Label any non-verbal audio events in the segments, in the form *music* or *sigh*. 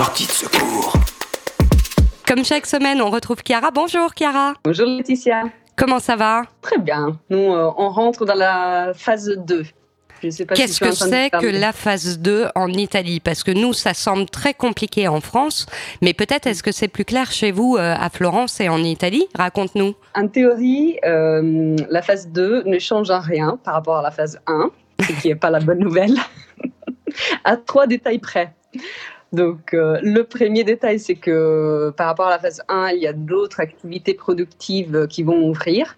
Sortie de secours. Comme chaque semaine, on retrouve Chiara. Bonjour Chiara. Bonjour Laetitia. Comment ça va? Très bien. Nous, euh, on rentre dans la phase 2. Qu'est-ce que c'est que la phase 2 en Italie? Parce que nous, ça semble très compliqué en France, mais peut-être est-ce que c'est plus clair chez vous euh, à Florence et en Italie? Raconte-nous. En théorie, euh, la phase 2 ne change en rien par rapport à la phase 1, ce qui n'est pas la bonne nouvelle, *laughs* à trois détails près. Donc, euh, le premier détail, c'est que par rapport à la phase 1, il y a d'autres activités productives qui vont ouvrir.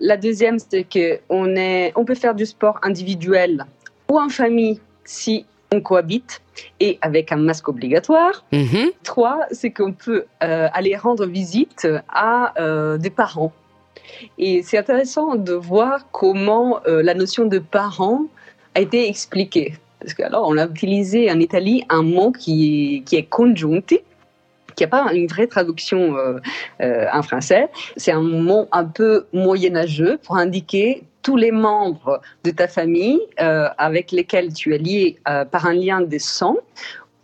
La deuxième, c'est qu'on on peut faire du sport individuel ou en famille si on cohabite et avec un masque obligatoire. Mhm. Trois, c'est qu'on peut euh, aller rendre visite à euh, des parents. Et c'est intéressant de voir comment la notion de parent a été expliquée. Parce que alors, on a utilisé en Italie un mot qui est, qui qui n'a pas une vraie traduction euh, euh, en français. C'est un mot un peu moyenâgeux pour indiquer tous les membres de ta famille euh, avec lesquels tu es lié par un lien de sang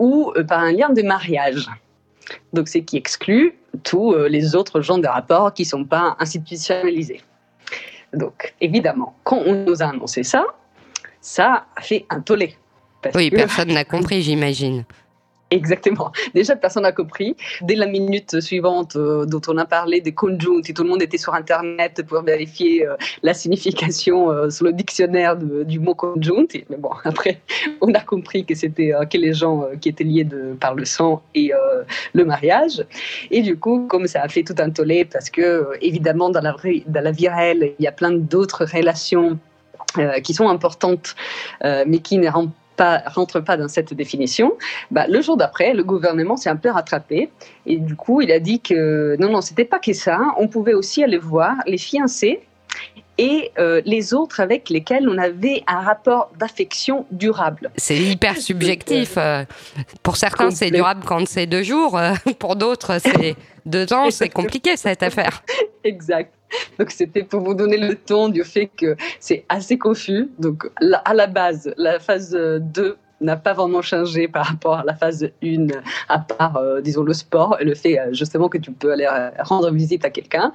ou par un lien de mariage. Donc, c'est qui exclut tous les autres genres de rapports qui ne sont pas institutionnalisés. Donc, évidemment, quand on nous a annoncé ça, ça a fait un tollé oui, personne n'a *laughs* compris, j'imagine. Exactement. Déjà, personne n'a compris. Dès la minute suivante euh, dont on a parlé des conjoints, tout le monde était sur Internet pour vérifier euh, la signification euh, sur le dictionnaire du mot conjoint. Mais bon, *laughs* après, on a compris que c'était que les gens qui étaient liés de, par le sang et le mariage. Et du coup, comme ça a fait tout un tollé, parce que évidemment, dans la, dans la vie réelle, il y a plein d'autres relations qui sont importantes, mais qui ne rendent pas, rentre pas dans cette définition, bah, le jour d'après, le gouvernement s'est un peu rattrapé et du coup, il a dit que non, non, c'était pas que ça. On pouvait aussi aller voir les fiancés et euh, les autres avec lesquels on avait un rapport d'affection durable. C'est hyper subjectif. *laughs* Pour certains, c'est durable quand c'est deux jours. *laughs* Pour d'autres, c'est deux ans. C'est compliqué cette affaire. Exact. Donc c'était pour vous donner le ton du fait que c'est assez confus. Donc à la base, la phase 2 n'a pas vraiment changé par rapport à la phase 1, à part, euh, disons, le sport et le fait euh, justement que tu peux aller euh, rendre visite à quelqu'un.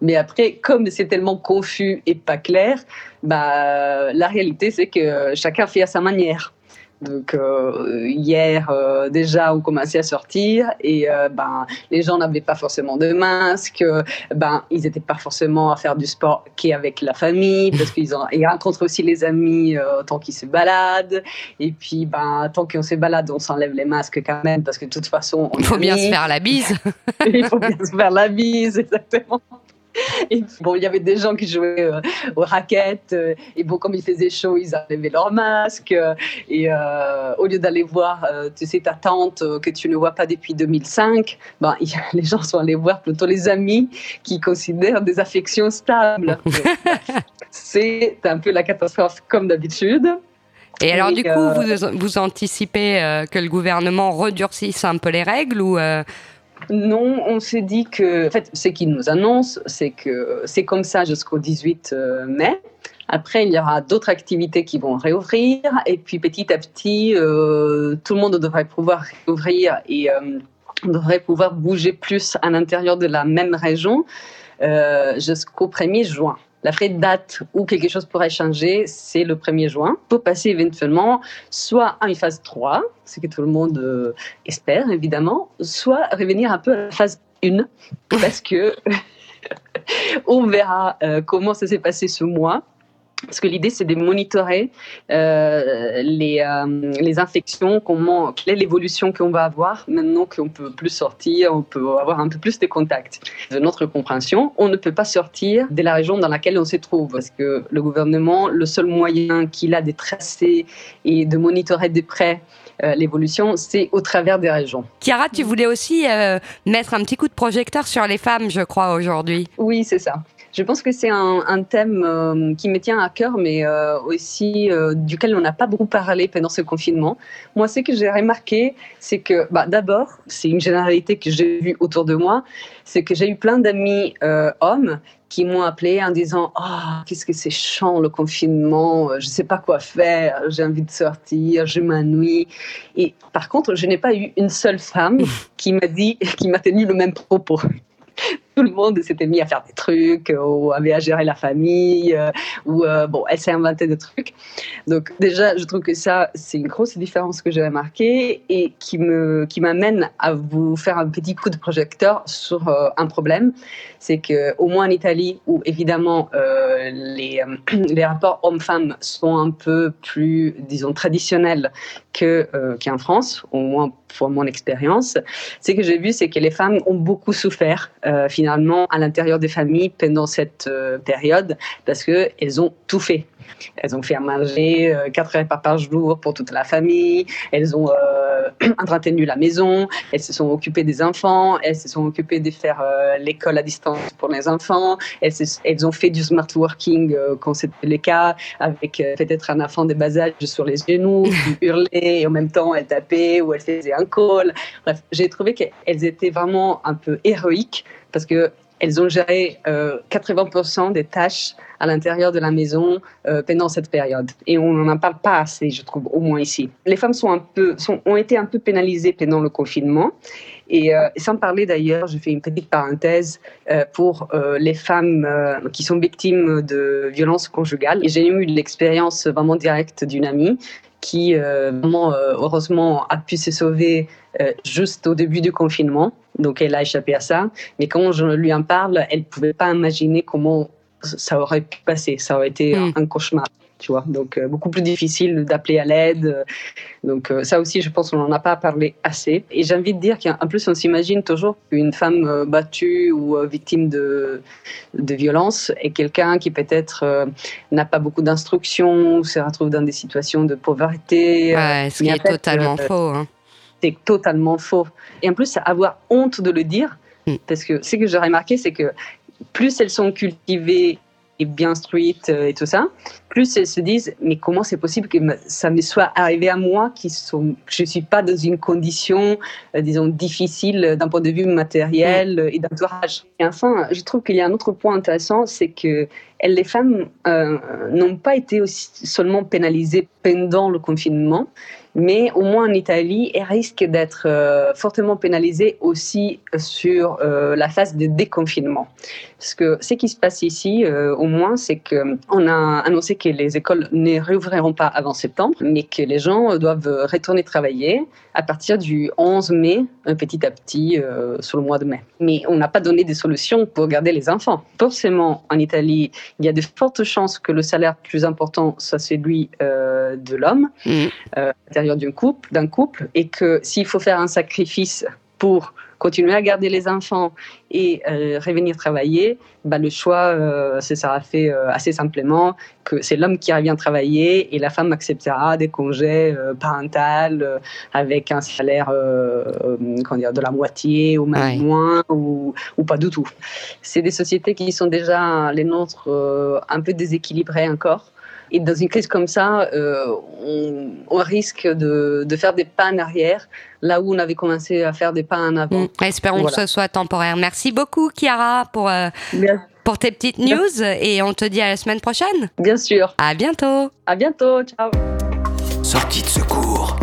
Mais après, comme c'est tellement confus et pas clair, bah, la réalité, c'est que chacun fait à sa manière. Donc euh, hier euh, déjà on commençait à sortir et euh, ben les gens n'avaient pas forcément de masque, ben ils n'étaient pas forcément à faire du sport qu'avec la famille parce qu'ils ils rencontrent aussi les amis tant qu'ils se baladent et puis ben tant qu'on se balade on s'enlève les masques quand même parce que de toute façon il faut bien se faire la bise. *laughs* il faut bien se faire la bise exactement. *laughs* Et bon, il y avait des gens qui jouaient euh, aux raquettes. Euh, et bon, comme il faisait chaud, ils enlevaient leur masque. Euh, et au lieu d'aller voir, tu sais, ta tante que tu ne vois pas depuis 2005, ben, *laughs* les gens sont allés voir plutôt les amis qui considèrent des affections stables. *laughs* C'est un peu la catastrophe comme d'habitude. Et alors, du coup, vous, vous anticipez que le gouvernement redurcisse un peu les règles ou non, on s'est dit que, en fait, ce qu'il nous annonce, c'est que c'est comme ça jusqu'au 18 euh, mai. Après, il y aura d'autres activités qui vont réouvrir. Et puis, petit à petit, euh, tout le monde devrait pouvoir réouvrir et euh, devrait pouvoir bouger plus à l'intérieur de la même région jusqu'au 1er juin. La vraie date où quelque chose pourrait changer, c'est le 1er juin, pour passer éventuellement soit à une phase 3, ce que tout le monde euh, espère évidemment, soit revenir un peu à la phase 1, parce que *laughs* on verra euh, comment ça s'est passé ce mois. Parce que l'idée, c'est de monitorer euh, les, euh, les, infections, comment, quelle est l'évolution qu'on va avoir maintenant qu'on peut plus sortir, on peut avoir un peu plus de contacts. De notre compréhension, on ne peut pas sortir de la région dans laquelle on se trouve, parce que le gouvernement, le seul moyen qu'il a de tracer et de monitorer de près euh, l'évolution, c'est au travers des régions. Chiara, tu voulais aussi mettre un petit coup de projecteur sur les femmes, je crois, aujourd'hui. Oui, c'est ça Je pense que c'est un, thème euh, qui me tient à cœur, mais euh, aussi euh, duquel on n'a pas beaucoup parlé pendant ce confinement. Moi, ce que j'ai remarqué, c'est que bah, d'abord, c'est une généralité que j'ai vue autour de moi, c'est que j'ai eu plein d'amis hommes qui m'ont appelé en disant oh, qu'est-ce que c'est chiant le confinement, je ne sais pas quoi faire, j'ai envie de sortir, je m'ennuie. Et par contre, je n'ai pas eu une seule femme qui m'a dit, qui m'a tenu le même propos tout le monde s'était mis à faire des trucs, euh, ou avait à gérer la famille, euh, ou euh, bon, elle s'est inventé des trucs. Donc déjà, je trouve que ça, c'est une grosse différence que j'ai remarquée et qui me, qui m'amène à vous faire un petit coup de projecteur sur un problème, c'est que au moins en Italie, où évidemment les, les rapports hommes-femmes sont un peu plus, disons, traditionnels que qu'en France, au moins pour mon expérience, ce que j'ai vu, c'est que les femmes ont beaucoup souffert finalement à l'intérieur des familles pendant cette euh, période parce qu'elles ont tout fait. Elles ont fait à manger euh, quatre repas par jour pour toute la famille. Elles ont euh, *clears throat* entretenu la maison. Elles se sont occupées des enfants. Elles se sont occupées de faire l'école à distance pour les enfants. Elles, elles ont fait du smart working quand c'était le cas, avec peut-être un enfant de bas âge sur les genoux *laughs* qui hurlait et en même temps elle tapait ou elle faisait un call. Bref, j'ai trouvé qu'elles étaient vraiment un peu héroïques parce qu'elles ont géré 80% euh, des tâches à l'intérieur de la maison euh, pendant cette période. Et on n'en parle pas assez, je trouve, au moins ici. Les femmes sont un peu, ont été un peu pénalisées pendant le confinement. Et euh, sans parler d'ailleurs, je fais une petite parenthèse pour les femmes qui sont victimes de violences conjugales. J'ai eu l'expérience vraiment directe d'une amie qui, vraiment, heureusement, a pu se sauver juste au début du confinement donc elle a échappé à ça. Mais quand je lui en parle, elle ne pouvait pas imaginer comment ça aurait pu passer. Ça aurait été hmm. un cauchemar. Tu vois, donc euh, beaucoup plus difficile d'appeler à l'aide. Donc euh, ça aussi, je pense qu'on n'en a pas parlé assez. Et j'ai envie de dire qu'en plus, on s'imagine toujours qu'une femme euh, battue ou victime de, de violence est quelqu'un qui peut-être n'a pas beaucoup d'instruction, se retrouve dans des situations de pauvreté. Ouais, ce qui est totalement faux. Hein c'est totalement faux. Et en plus, avoir honte de le dire, mm. parce que ce que j'ai remarqué, c'est que plus elles sont cultivées et bien instruites et tout ça, plus elles se disent mais comment c'est possible que ça me soit arrivé à moi qui sont je suis pas dans une condition euh, disons difficile d'un point de vue matériel mm. et d'entourage. Et enfin, je trouve qu'il y a un autre point intéressant, c'est que les femmes euh, n'ont pas été aussi seulement pénalisées pendant le confinement, mais au moins en Italie, elles risquent d'être euh, fortement pénalisées aussi sur euh, la phase de déconfinement. Parce que ce qui se passe ici, au moins, c'est qu'on a annoncé que les écoles ne réouvriront pas avant septembre, mais que les gens doivent retourner travailler à partir du 11 mai, petit à petit, sur le mois de mai. Mais on n'a pas donné des solutions pour garder les enfants. Forcément, en Italie, il y a de fortes chances que le salaire plus important soit celui euh, de l'homme mmh. euh, à l'intérieur d'un couple, d'un couple, et que s'il faut faire un sacrifice pour continuer à garder les enfants et euh, revenir travailler, bah, le choix euh, se sera fait euh, assez simplement que c'est l'homme qui revient travailler et la femme acceptera des congés euh, parentaux avec un salaire dire, de la moitié ou même moins ou, ou, pas du tout. C'est des sociétés qui sont déjà les nôtres un peu déséquilibrées encore. Et dans une crise comme ça, euh, on, risque de, de, faire des pas en arrière, là où on avait commencé à faire des pas en avant. Mm. Espérons que ce soit temporaire. Merci beaucoup, Chiara, pour, euh, pour tes petites news. Et on te dit à la semaine prochaine. Bien sûr. À bientôt. À bientôt. Ciao. Sortie de secours.